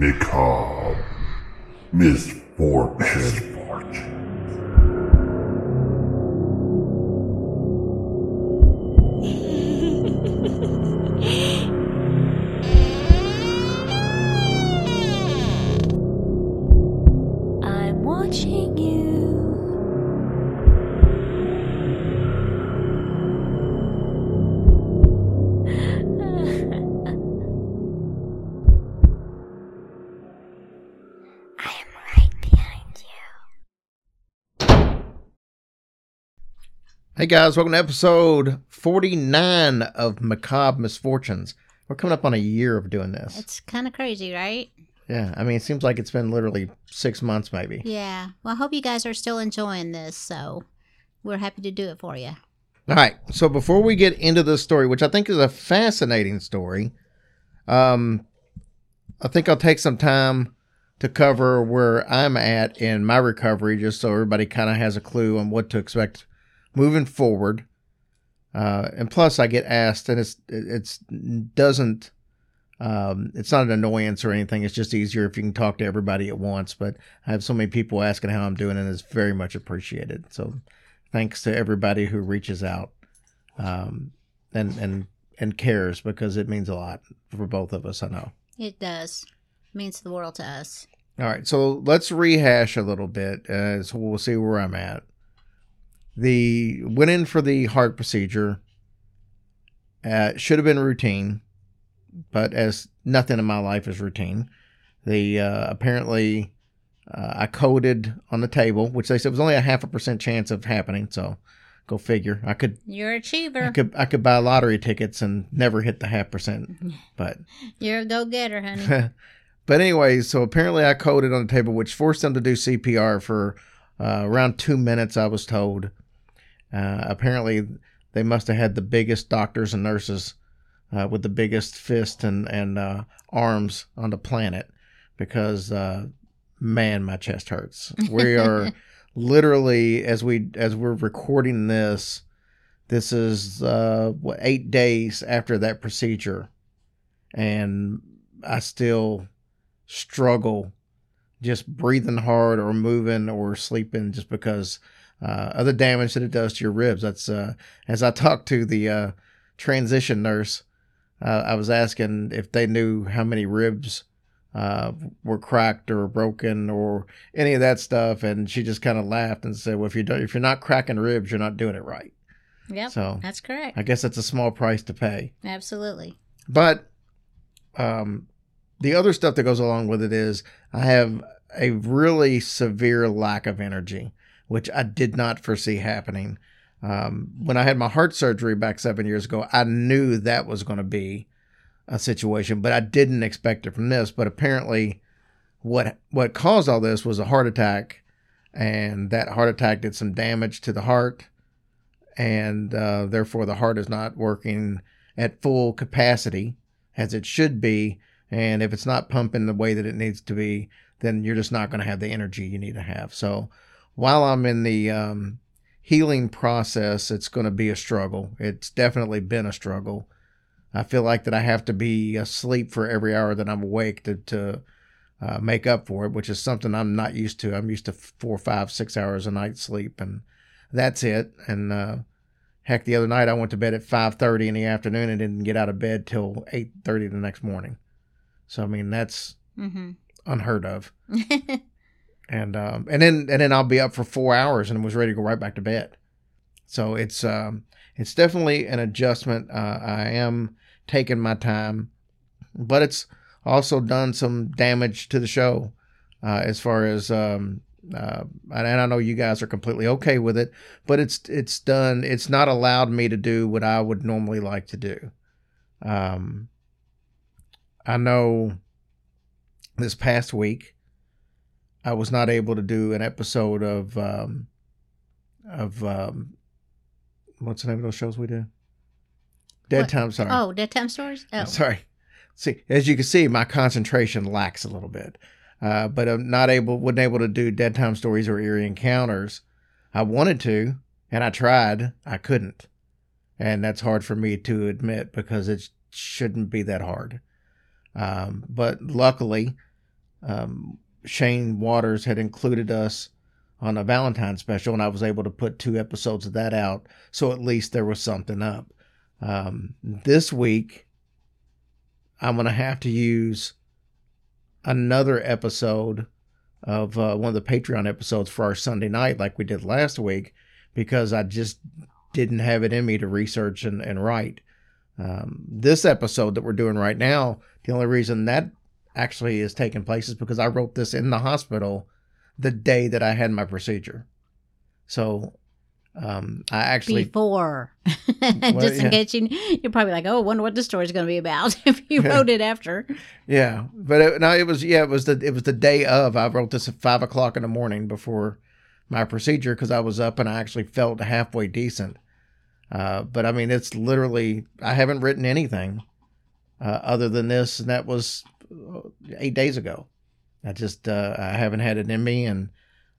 Macabre. Misfortune. Guys, welcome to episode 49 of Macabre Misfortunes. We're coming up on a year of doing this. It's kind of crazy, right? Yeah, I mean, it seems like it's been literally six months maybe. Yeah. Well, I hope you guys are still enjoying this. So we're happy to do it for you. All right, so before we get into this story, which I think is a fascinating story, um, I think I'll take some time to cover where I'm at in my recovery, just so everybody kind of has a clue on what to expect moving forward. Uh, and plus, I get asked, and it's it's doesn't um, it's not an annoyance or anything. It's just easier if you can talk to everybody at once. But I have so many people asking how I'm doing, and it's very much appreciated. So thanks to everybody who reaches out um, and and and cares because it means a lot for both of us. I know. It does. means the world to us. All right, so let's rehash a little bit. Uh, so we'll see where I'm at. The went in for the heart procedure. Uh, should have been routine, but as nothing in my life is routine, the uh, apparently uh, I coded on the table, which they said was only a half a percent chance of happening. So go figure. I could You're a achiever. I could I could buy lottery tickets and never hit the half percent, but You're a go getter, honey. but anyway, so apparently I coded on the table, which forced them to do CPR for uh, around two minutes. I was told. Uh, apparently, they must have had the biggest doctors and nurses uh, with the biggest fist and and uh, arms on the planet, because uh, man, my chest hurts. We are literally as we as we're recording this. This is uh, what eight days after that procedure, and I still struggle just breathing hard or moving or sleeping just because uh, of the damage that it does to your ribs. That's uh, as I talked to the uh, transition nurse, uh, I was asking if they knew how many ribs uh, were cracked or broken or any of that stuff, and she just kind of laughed and said, "Well, if you don't, if you're not cracking ribs, you're not doing it right." Yep. So That's correct. I guess that's a small price to pay. Absolutely. But um, the other stuff that goes along with it is I have a really severe lack of energy, which I did not foresee happening. Um, when I had my heart surgery back seven years ago, I knew that was going to be a situation, but I didn't expect it from this. But apparently, what what caused all this was a heart attack, and that heart attack did some damage to the heart, and uh, therefore the heart is not working at full capacity as it should be. And if it's not pumping the way that it needs to be, then you're just not going to have the energy you need to have. So while I'm in the um, healing process, it's going to be a struggle. It's definitely been a struggle. I feel like that I have to be asleep for every hour that I'm awake to, to uh, make up for it, which is something I'm not used to. I'm used to four, five, six hours a night sleep, and that's it. And uh, heck, the other night I went to bed at 5:30 in the afternoon and didn't get out of bed till 8:30 the next morning. So I mean that's Mm-hmm. unheard of. And um, and then and then I'll be up for four hours and was ready to go right back to bed. So it's um, it's definitely an adjustment. Uh, I am taking my time, but it's also done some damage to the show uh, as far as um, uh, and I know you guys are completely okay with it, but it's it's done. It's not allowed me to do what I would normally like to do. Um, I know this past week I was not able to do an episode of um, of um, what's the name of those shows we do? Dead What? Time. Sorry. oh, dead time stories? Oh. Sorry. See, as you can see, my concentration lacks a little bit. Uh, but I'm not able, wasn't able to do dead time stories or eerie encounters. I wanted to, and I tried. I couldn't, and that's hard for me to admit because it shouldn't be that hard. Um, but luckily, um, Shane Waters had included us on a Valentine special, and I was able to put two episodes of that out. So at least there was something up. Um, this week, I'm going to have to use another episode of uh, one of the Patreon episodes for our Sunday night, like we did last week, because I just didn't have it in me to research and, and write. Um, this episode that we're doing right now, the only reason that actually is taking place is because I wrote this in the hospital the day that I had my procedure. So um, I actually Before. Just in yeah. case you, you're probably like, oh, I wonder what the story's going to be about if you wrote it after. Yeah, but it, no, it was yeah, it was the it was the day of. I wrote this at five o'clock in the morning before my procedure because I was up and I actually felt halfway decent. Uh, but I mean, it's literally I haven't written anything uh, other than this, and that was eight days ago. I just uh, I haven't had it in me, and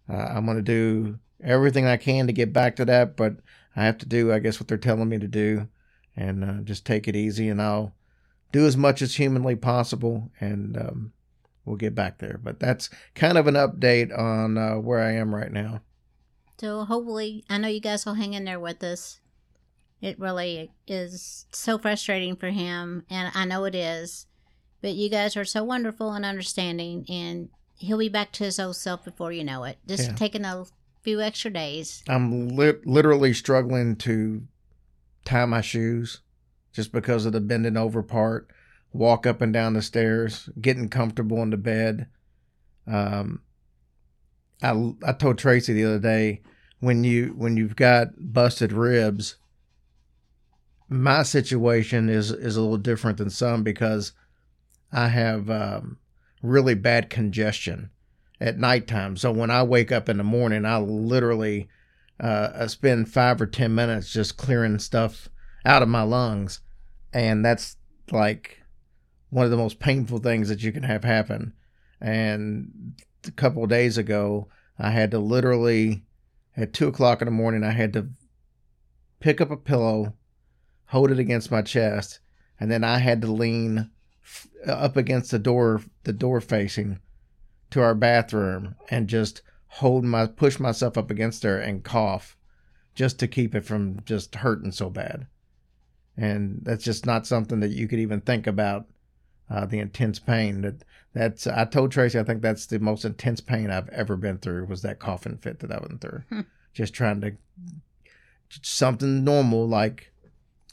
uh, I'm gonna do everything I can to get back to that. But I have to do, I guess, what they're telling me to do, and uh, just take it easy, and I'll do as much as humanly possible, and um, we'll get back there. But that's kind of an update on uh, where I am right now. So hopefully, I know you guys will hang in there with us. It really is so frustrating for him, and I know it is. But you guys are so wonderful and understanding, and he'll be back to his old self before you know it. Just Yeah. taking a few extra days. I'm li- literally struggling to tie my shoes just because of the bending over part. Walk up and down the stairs, getting comfortable in the bed. Um, I I told Tracy the other day when you when you've got busted ribs. My situation is is a little different than some because I have um, really bad congestion at nighttime. So when I wake up in the morning, I literally uh, I spend five or ten minutes just clearing stuff out of my lungs, and that's like one of the most painful things that you can have happen. And a couple days ago, I had to literally at two o'clock in the morning, I had to pick up a pillow, hold it against my chest, and then I had to lean up against the door, the door facing to our bathroom and just hold my push myself up against her and cough just to keep it from just hurting so bad and that's just not something that you could even think about uh, the intense pain that that's i told tracy i think that's the most intense pain i've ever been through was that coughing fit that i went through Hmm. just trying to something normal like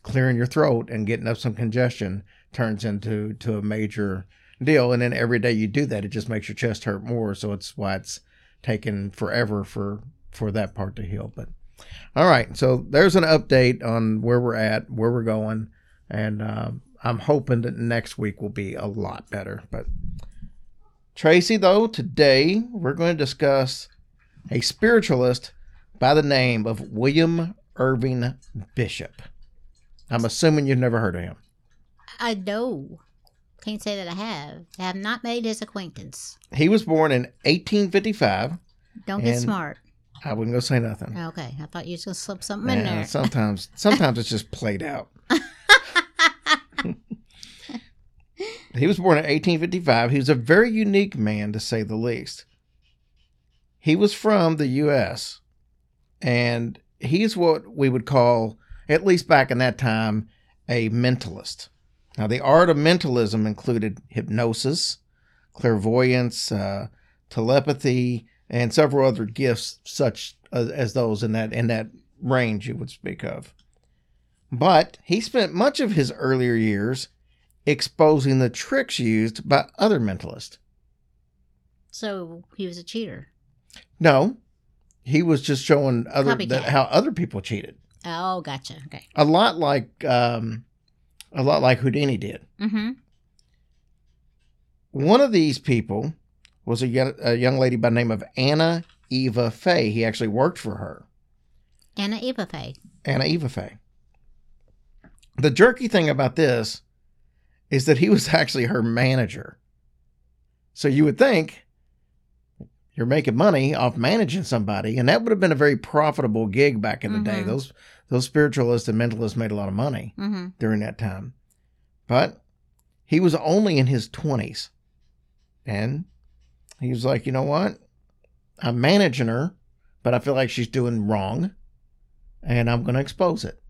clearing your throat and getting up some congestion turns into to a major deal and then every day you do that it just makes your chest hurt more so it's why it's taken forever for for that part to heal but all right so there's an update on where we're at where we're going and um, i'm hoping that next week will be a lot better but tracy though today we're going to discuss a spiritualist by the name of william irving bishop. I'm assuming you've never heard of him I know. Can't say that I have. I have not made his acquaintance. he was born in 1855 Don't get smart. i wouldn't go say nothing Okay, I thought you was gonna slip something in there. sometimes sometimes it's just played out. he was born in 1855. He was a very unique man to say the least. He was from the US and he's what we would call at least back in that time a mentalist. Now the art of mentalism included hypnosis, clairvoyance, uh, telepathy, and several other gifts such as, as those in that in that range you would speak of. But he spent much of his earlier years exposing the tricks used by other mentalists. So he was a cheater. No, he was just showing other that, how other people cheated. Oh, gotcha. Okay. A lot like um, a lot like Houdini did. Mm-hmm. One of these people was a young, a young lady by the name of Anna Eva Fay. He actually worked for her. Anna Eva Fay. Anna Eva Fay. The jerky thing about this is that he was actually her manager. So you would think you're making money off managing somebody, and that would have been a very profitable gig back in the day. Mhm. Those those spiritualists and mentalists made a lot of money Mm-hmm. during that time. But he was only in his 20s. And He was like, you know what? I'm managing her, but I feel like she's doing wrong, and I'm going to expose it.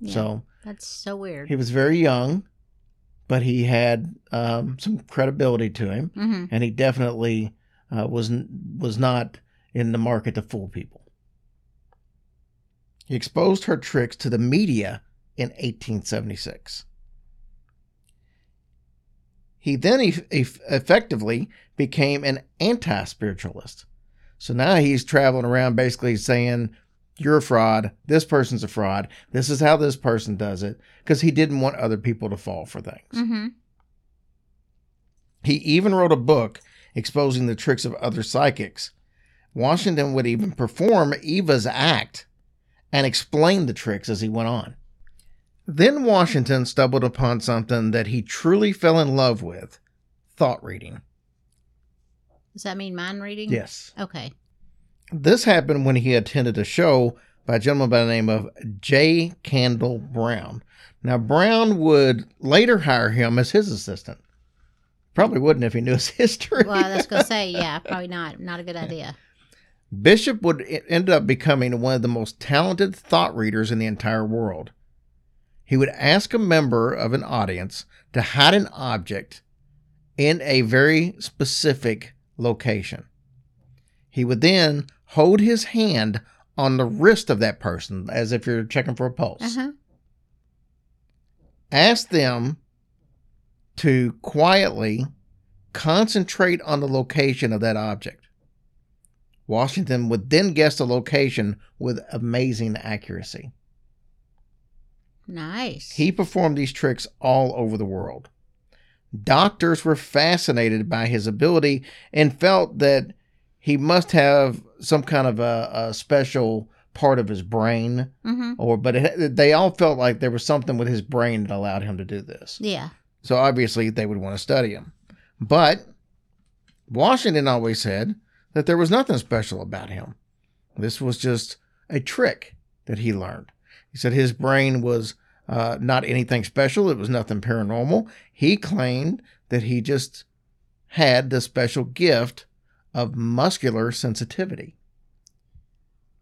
Yeah, So that's so weird. he was very young, but he had um, some credibility to him, mm-hmm. and he definitely uh, was was not in the market to fool people. He exposed her tricks to the media in 1876. He then eff- eff- effectively became an anti spiritualist. So now he's traveling around basically saying, You're a fraud. This person's a fraud. This is how this person does it. Because he didn't want other people to fall for things. Mm-hmm. He even wrote a book exposing the tricks of other psychics. Washington would even perform Eva's act and explained the tricks as he went on. Then Washington stumbled upon something that he truly fell in love with thought reading. Does that mean mind reading? Yes. Okay. This happened when he attended a show by a gentleman by the name of J. Randall Brown. Now, Brown would later hire him as his assistant. Probably wouldn't if he knew his history. Well, I was gonna say, yeah, probably not. Not a good idea. Bishop would end up becoming one of the most talented thought readers in the entire world. He would ask a member of an audience to hide an object in a very specific location. He would then hold his hand on the wrist of that person as if you're checking for a pulse. Uh huh. Ask them to quietly concentrate on the location of that object. Washington would then guess the location with amazing accuracy. Nice. He performed these tricks all over the world. Doctors were fascinated by his ability and felt that he must have some kind of a, a special part of his brain, Mm-hmm. or but it, they all felt like there was something with his brain that allowed him to do this. Yeah. So obviously they would want to study him. But Washington always said that there was nothing special about him. This was just a trick that he learned. He said his brain was uh, not anything special, it was nothing paranormal. He claimed that he just had the special gift of muscular sensitivity.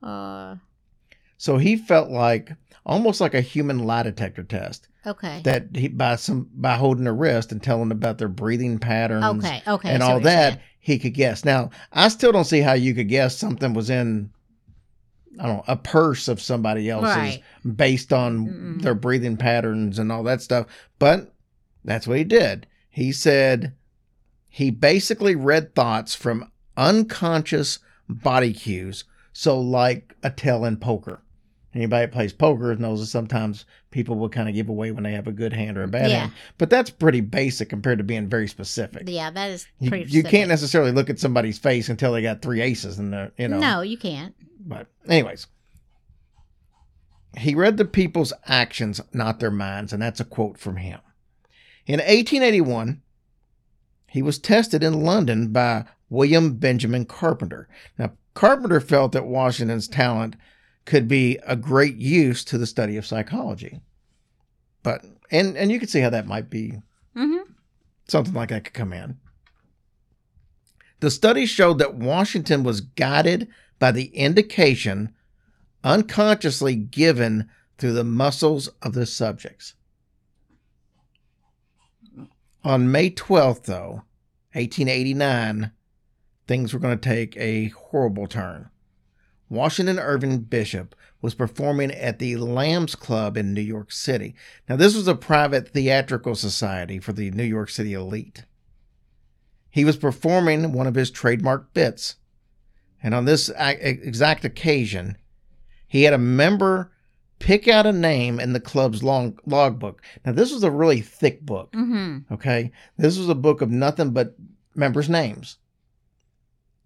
Uh. So he felt like almost like a human lie detector test. Okay. that he by some by holding a wrist and telling about their breathing patterns okay. Okay. And all that. He could guess. Now I still don't see how you could guess something was in I don't know a purse of somebody else's Right. based on Mm-mm. their breathing patterns and all that stuff. But that's what he did. He said he basically read thoughts from unconscious body cues. So like a tell in poker. Anybody that plays poker knows that sometimes people will kind of give away when they have a good hand or a bad Yeah. hand. But that's pretty basic compared to being very specific. Yeah, that is You, you can't necessarily look at somebody's face until they got three aces in there, you know. No, you can't. But anyways, he read the people's actions, not their minds, and that's a quote from him. In 1881, he was tested in London by William Benjamin Carpenter. Now, Carpenter felt that Washington's talent could be a great use to the study of psychology. But and and you can see how that might be Mm-hmm. something like that could come in. The study showed that Washington was guided by the indication unconsciously given through the muscles of the subjects. On May 12th, though, 1889, things were going to take a horrible turn. Washington Irving Bishop was performing at the Lambs Club in New York City. Now, this was a private theatrical society for the New York City elite. He was performing one of his trademark bits, and on this exact occasion, he had a member pick out a name in the club's long logbook. Now, this was a really thick book. Mm-hmm. Okay. This was a book of nothing but members' names.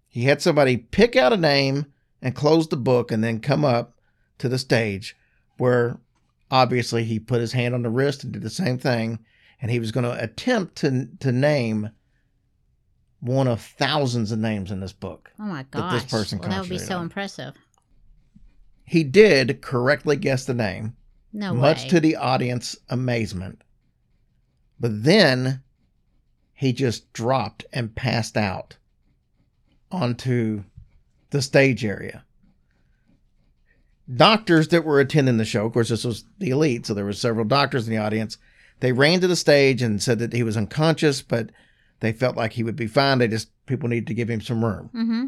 He had somebody pick out a name and close the book and then come up to the stage where obviously he put his hand on the wrist and did the same thing. And he was going to attempt to, to name one of thousands of names in this book. Oh my that this person well, that would be so on. impressive. He did correctly guess the name, No much way. to the audience amazement. But then he just dropped and passed out onto the stage area. Doctors that were attending the show, of course, this was the elite, so there were several doctors in the audience. They ran to the stage and said that he was unconscious, but they felt like he would be fine. They just people needed to give him some room. Mm-hmm.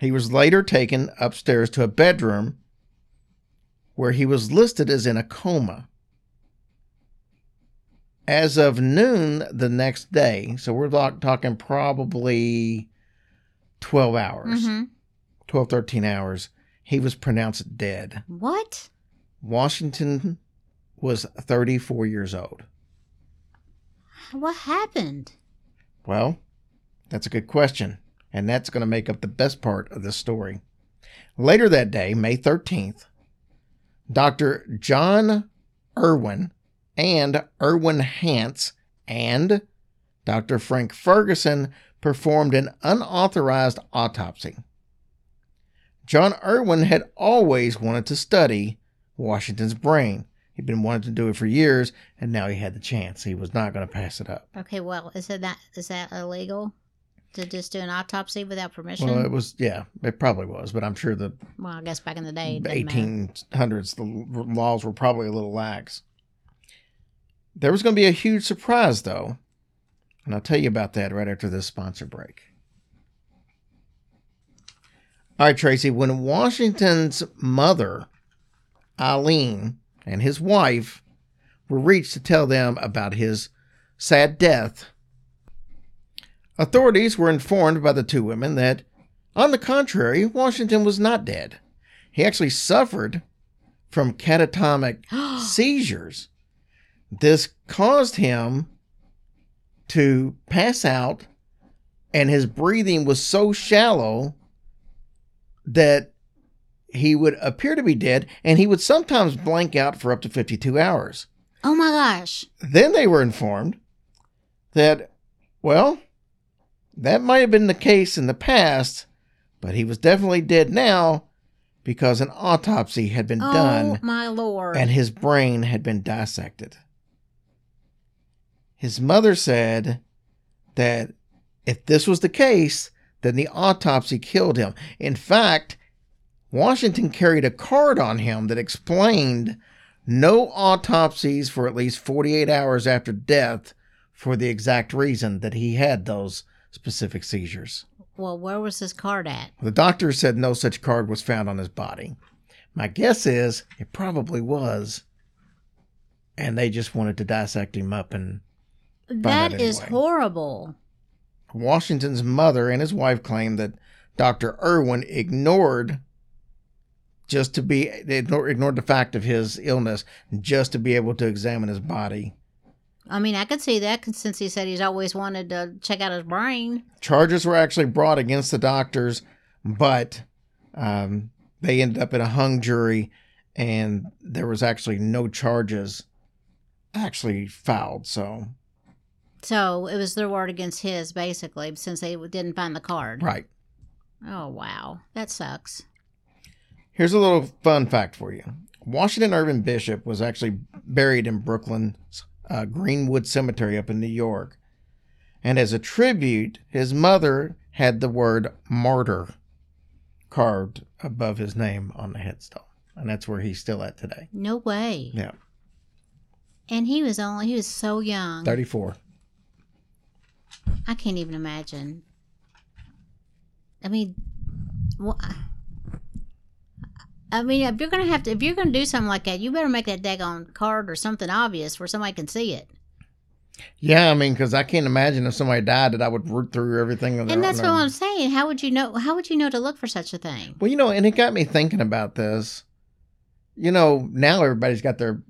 He was later taken upstairs to a bedroom where he was listed as in a coma. As of noon the next day, so we're talking probably 12 hours, Mm-hmm. 12, 13 hours, he was pronounced dead. What? Washington was 34 years old. What happened? Well, that's a good question, and that's going to make up the best part of this story. Later that day, May 13th, Dr. John Irwin and Irwin Hance and Dr. Frank Ferguson performed an unauthorized autopsy. John Irwin had always wanted to study Washington's brain. He'd been wanting to do it for years, and now he had the chance. He was not going to pass it up. Okay, well, is that is that illegal to just do an autopsy without permission? Well, it was, yeah, it probably was, but I'm sure the Well, I guess back in the day, matter. 1800s, the laws were probably a little lax. There was going to be a huge surprise, though, and I'll tell you about that right after this sponsor break. All right, Tracy, when Washington's mother, Eileen, and his wife were reached to tell them about his sad death, authorities were informed by the two women that, on the contrary, Washington was not dead. He actually suffered from catatonic seizures. This caused him to pass out, and his breathing was so shallow that he would appear to be dead, and he would sometimes blank out for up to 52 hours. Oh my gosh! Then they were informed that, well, that might have been the case in the past, but he was definitely dead now because an autopsy had been oh done my lord! and his brain had been dissected. His mother said that if this was the case, then the autopsy killed him. In fact, Washington carried a card on him that explained no autopsies for at least 48 hours after death for the exact reason that he had those specific seizures. well, where was this card at? The doctor said no such card was found on his body. My guess is it probably was. And they just wanted to dissect him up. And That out is horrible. Washington's mother and his wife claimed that Dr. Irwin ignored just to be ignored, ignored the fact of his illness just to be able to examine his body. I mean, I could see that since he said he's always wanted to check out his brain. Charges were actually brought against the doctors, but um, they ended up in a hung jury, and there was actually no charges actually filed. So, So it was their word against his, basically, since they didn't find the card. right. Oh wow, that sucks. Here's a little fun fact for you. Washington Irving Bishop was actually buried in Brooklyn's uh, Greenwood Cemetery up in New York. And as a tribute, his mother had the word martyr carved above his name on the headstone. And that's where he's still at today. No way. Yeah, And he was only he was so young. 34. I can't even imagine. I mean, wha- I mean, if you're gonna have to, if you're gonna do something like that, you better make that daggone card or something obvious where somebody can see it. Yeah, I mean, because I can't imagine if somebody died that I would root through everything. And that's what I'm saying. How would you know? How would you know to look for such a thing? Well, you know, and it got me thinking about this. You know, now everybody's got their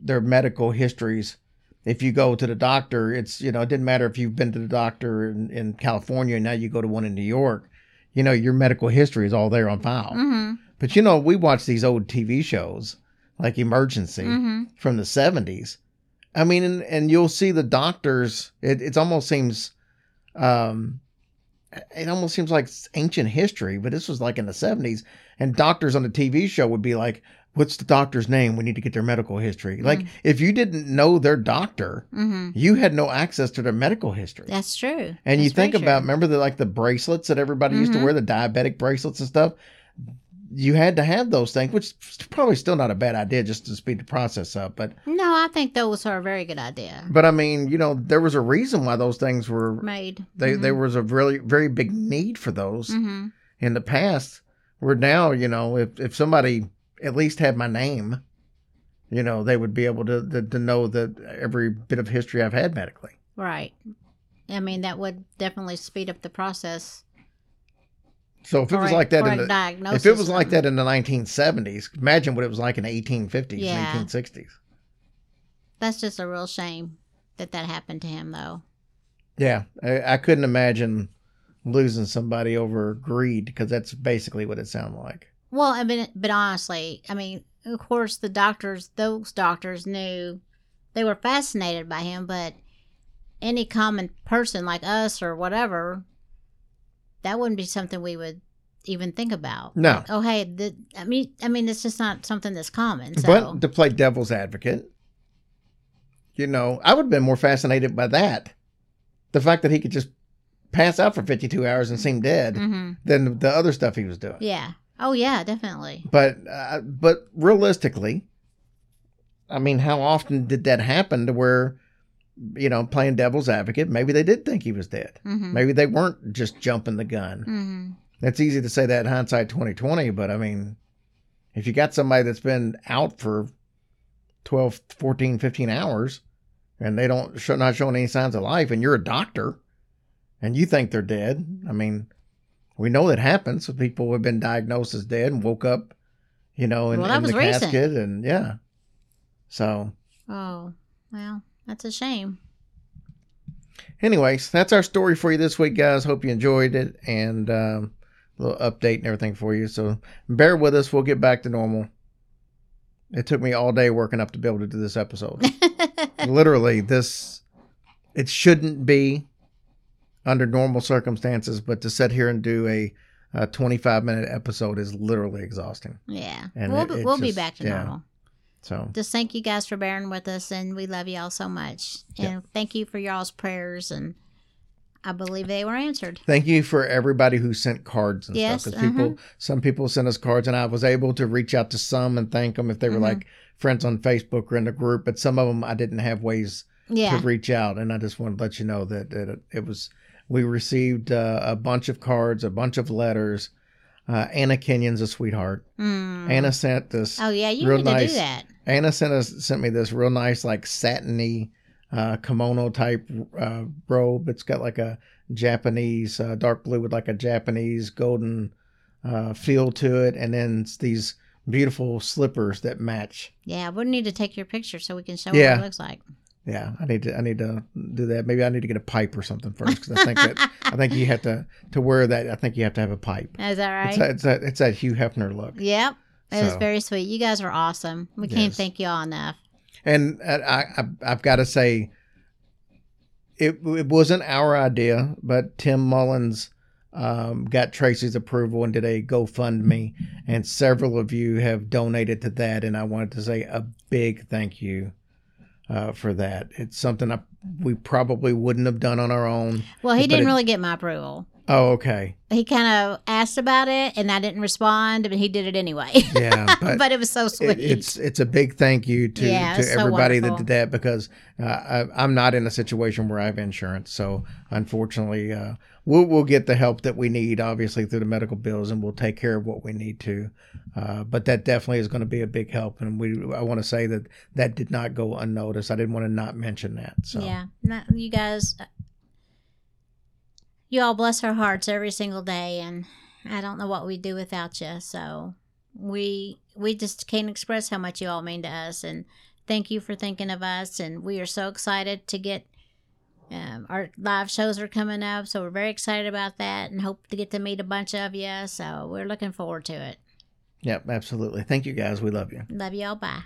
their medical histories. If you go to the doctor, it's you know, it didn't matter if you've been to the doctor in, in California and now you go to one in New York. You know, your medical history is all there on file. Mm-hmm. But you know, we watch these old TV shows like Emergency Mm-hmm. from the seventies. I mean, and, and you'll see the doctors. It it almost seems, um, it almost seems like ancient history. But this was like in the seventies, and doctors on the TV show would be like, what's the doctor's name? We need to get their medical history. Like, Mm. if you didn't know their doctor, Mm-hmm. you had no access to their medical history. That's true. and you That's very think about, true. remember the like the bracelets that everybody used to Mhm. wear, the diabetic bracelets and stuff. You had to have those things, which is probably still not a bad idea, just to speed the process up. But No, I think those are a very good idea. but I mean, you know, there was a reason why those things were. Made. They there was a really very big need for those Mm-hmm. in the past. Where now, you know, if if somebody at least had my name, you know, they would be able to to, to know that every bit of history I've had medically. Right. I mean, that would definitely speed up the process. So if it was a- like that in the if it was like that in the 1970s, imagine what it was like in the 1850s, Yeah. 1860s. That's just a real shame that that happened to him, though. Yeah, I, I couldn't imagine losing somebody over greed because that's basically what it sounded like. Well, I mean, but honestly, I mean, of course, the doctors, those doctors knew they were fascinated by him, but any common person like us or whatever, that wouldn't be something we would even think about. No. Like, oh, hey, the, I mean, I mean, it's just not something that's common. So, But to play devil's advocate, you know, I would have been more fascinated by that. The fact that he could just pass out for 52 hours and seem dead hmm than the other stuff he was doing. yeah. Oh, yeah, definitely. But uh, but realistically, I mean, how often did that happen to where, you know, playing devil's advocate, maybe they did think he was dead. hmm Maybe they weren't just jumping the gun. hmm It's easy to say that in hindsight 2020, but I mean, if you got somebody that's been out for 12, 14, 15 hours and they don't show, not showing any signs of life and you're a doctor and you think they're dead, I mean, we know that happens. So people have been diagnosed as dead and woke up, you know, in, Well, in the recent. casket and yeah. So Oh, well, that's a shame. anyways, that's our story for you this week, guys. Hope you enjoyed it and um, a little update and everything for you. So bear with us. We'll get back to normal. It took me all day working up to be able to do this episode. Literally, this it shouldn't be under normal circumstances, but to sit here and do a, a 25 minute episode is literally exhausting. yeah. And we'll it- be, we'll be back to yeah. normal. So just thank you guys for bearing with us and we love y'all so much and Yeah. thank you for y'all's prayers and i believe they were answered Thank you for everybody who sent cards and Yes, stuff. 'cause people, some people sent us cards, and I was able to reach out to some and thank them if they were Mhm. like friends on Facebook or in the group. But some of them I didn't have ways yeah to reach out, and I just wanted to let you know that, that it, it was. We received uh, a bunch of cards, a bunch of letters. Uh, Anna Kenyon's a sweetheart. Mm. Anna sent this. oh yeah you real need to nice. do that Anna sent us sent me this real nice like satiny uh, kimono type uh, robe. It's got like a Japanese uh, dark blue with like a Japanese golden uh, feel to it, and then it's these beautiful slippers that match. yeah we need to take your picture so we can show Yeah. what it looks like Yeah, I need to I need to do that. Maybe I need to get a pipe or something first because I think that I think you have to to wear that. I think you have to have a pipe. is that right It's that, it's that it's that Hugh Hefner look. yep it was very sweet you guys are awesome we can't thank y'all enough And I, I I've got to say, it it wasn't our idea, but Tim Mullins um, got Tracy's approval and did a GoFundMe, and several of you have donated to that, and I wanted to say a big thank you uh, for that. It's something I, we probably wouldn't have done on our own. well he didn't it- really get my approval Oh, okay, he kind of asked about it and i didn't respond but he did it anyway yeah, but. but it was so sweet It, it's it's a big thank you to, Yeah, to it's so everybody that did that because uh, I, I'm not in a situation where I have insurance, so unfortunately, uh, we'll we'll get the help that we need, obviously through the medical bills, and we'll take care of what we need to. Uh, but that definitely is going to be a big help, and we I want to say that that did not go unnoticed. I didn't want to not mention that. So Yeah, no, you guys, you all bless our hearts every single day, and I don't know what we'd do without you. So we we just can't express how much you all mean to us, and thank you for thinking of us. And we are so excited to get. Um, our live shows are coming up, so we're very excited about that, and hope to get to meet a bunch of you. So we're looking forward to it. Yep, absolutely. Thank you guys. We love you. Love you all. Bye.